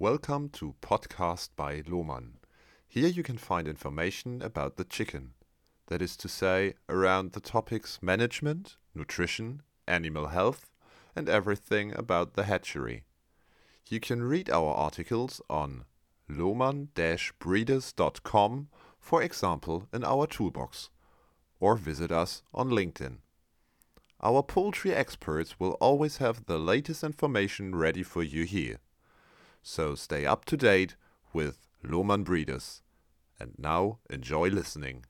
Welcome to Podcast by Lohmann. Here you can find information about the chicken. That is to say, around the topics management, nutrition, animal health, and everything about the hatchery. You can read our articles on lohmann-breeders.com, for example, in our toolbox, or visit us on LinkedIn. Our poultry experts will always have the latest information ready for you here. So stay up to date with Lohmann Breeders. And now enjoy listening.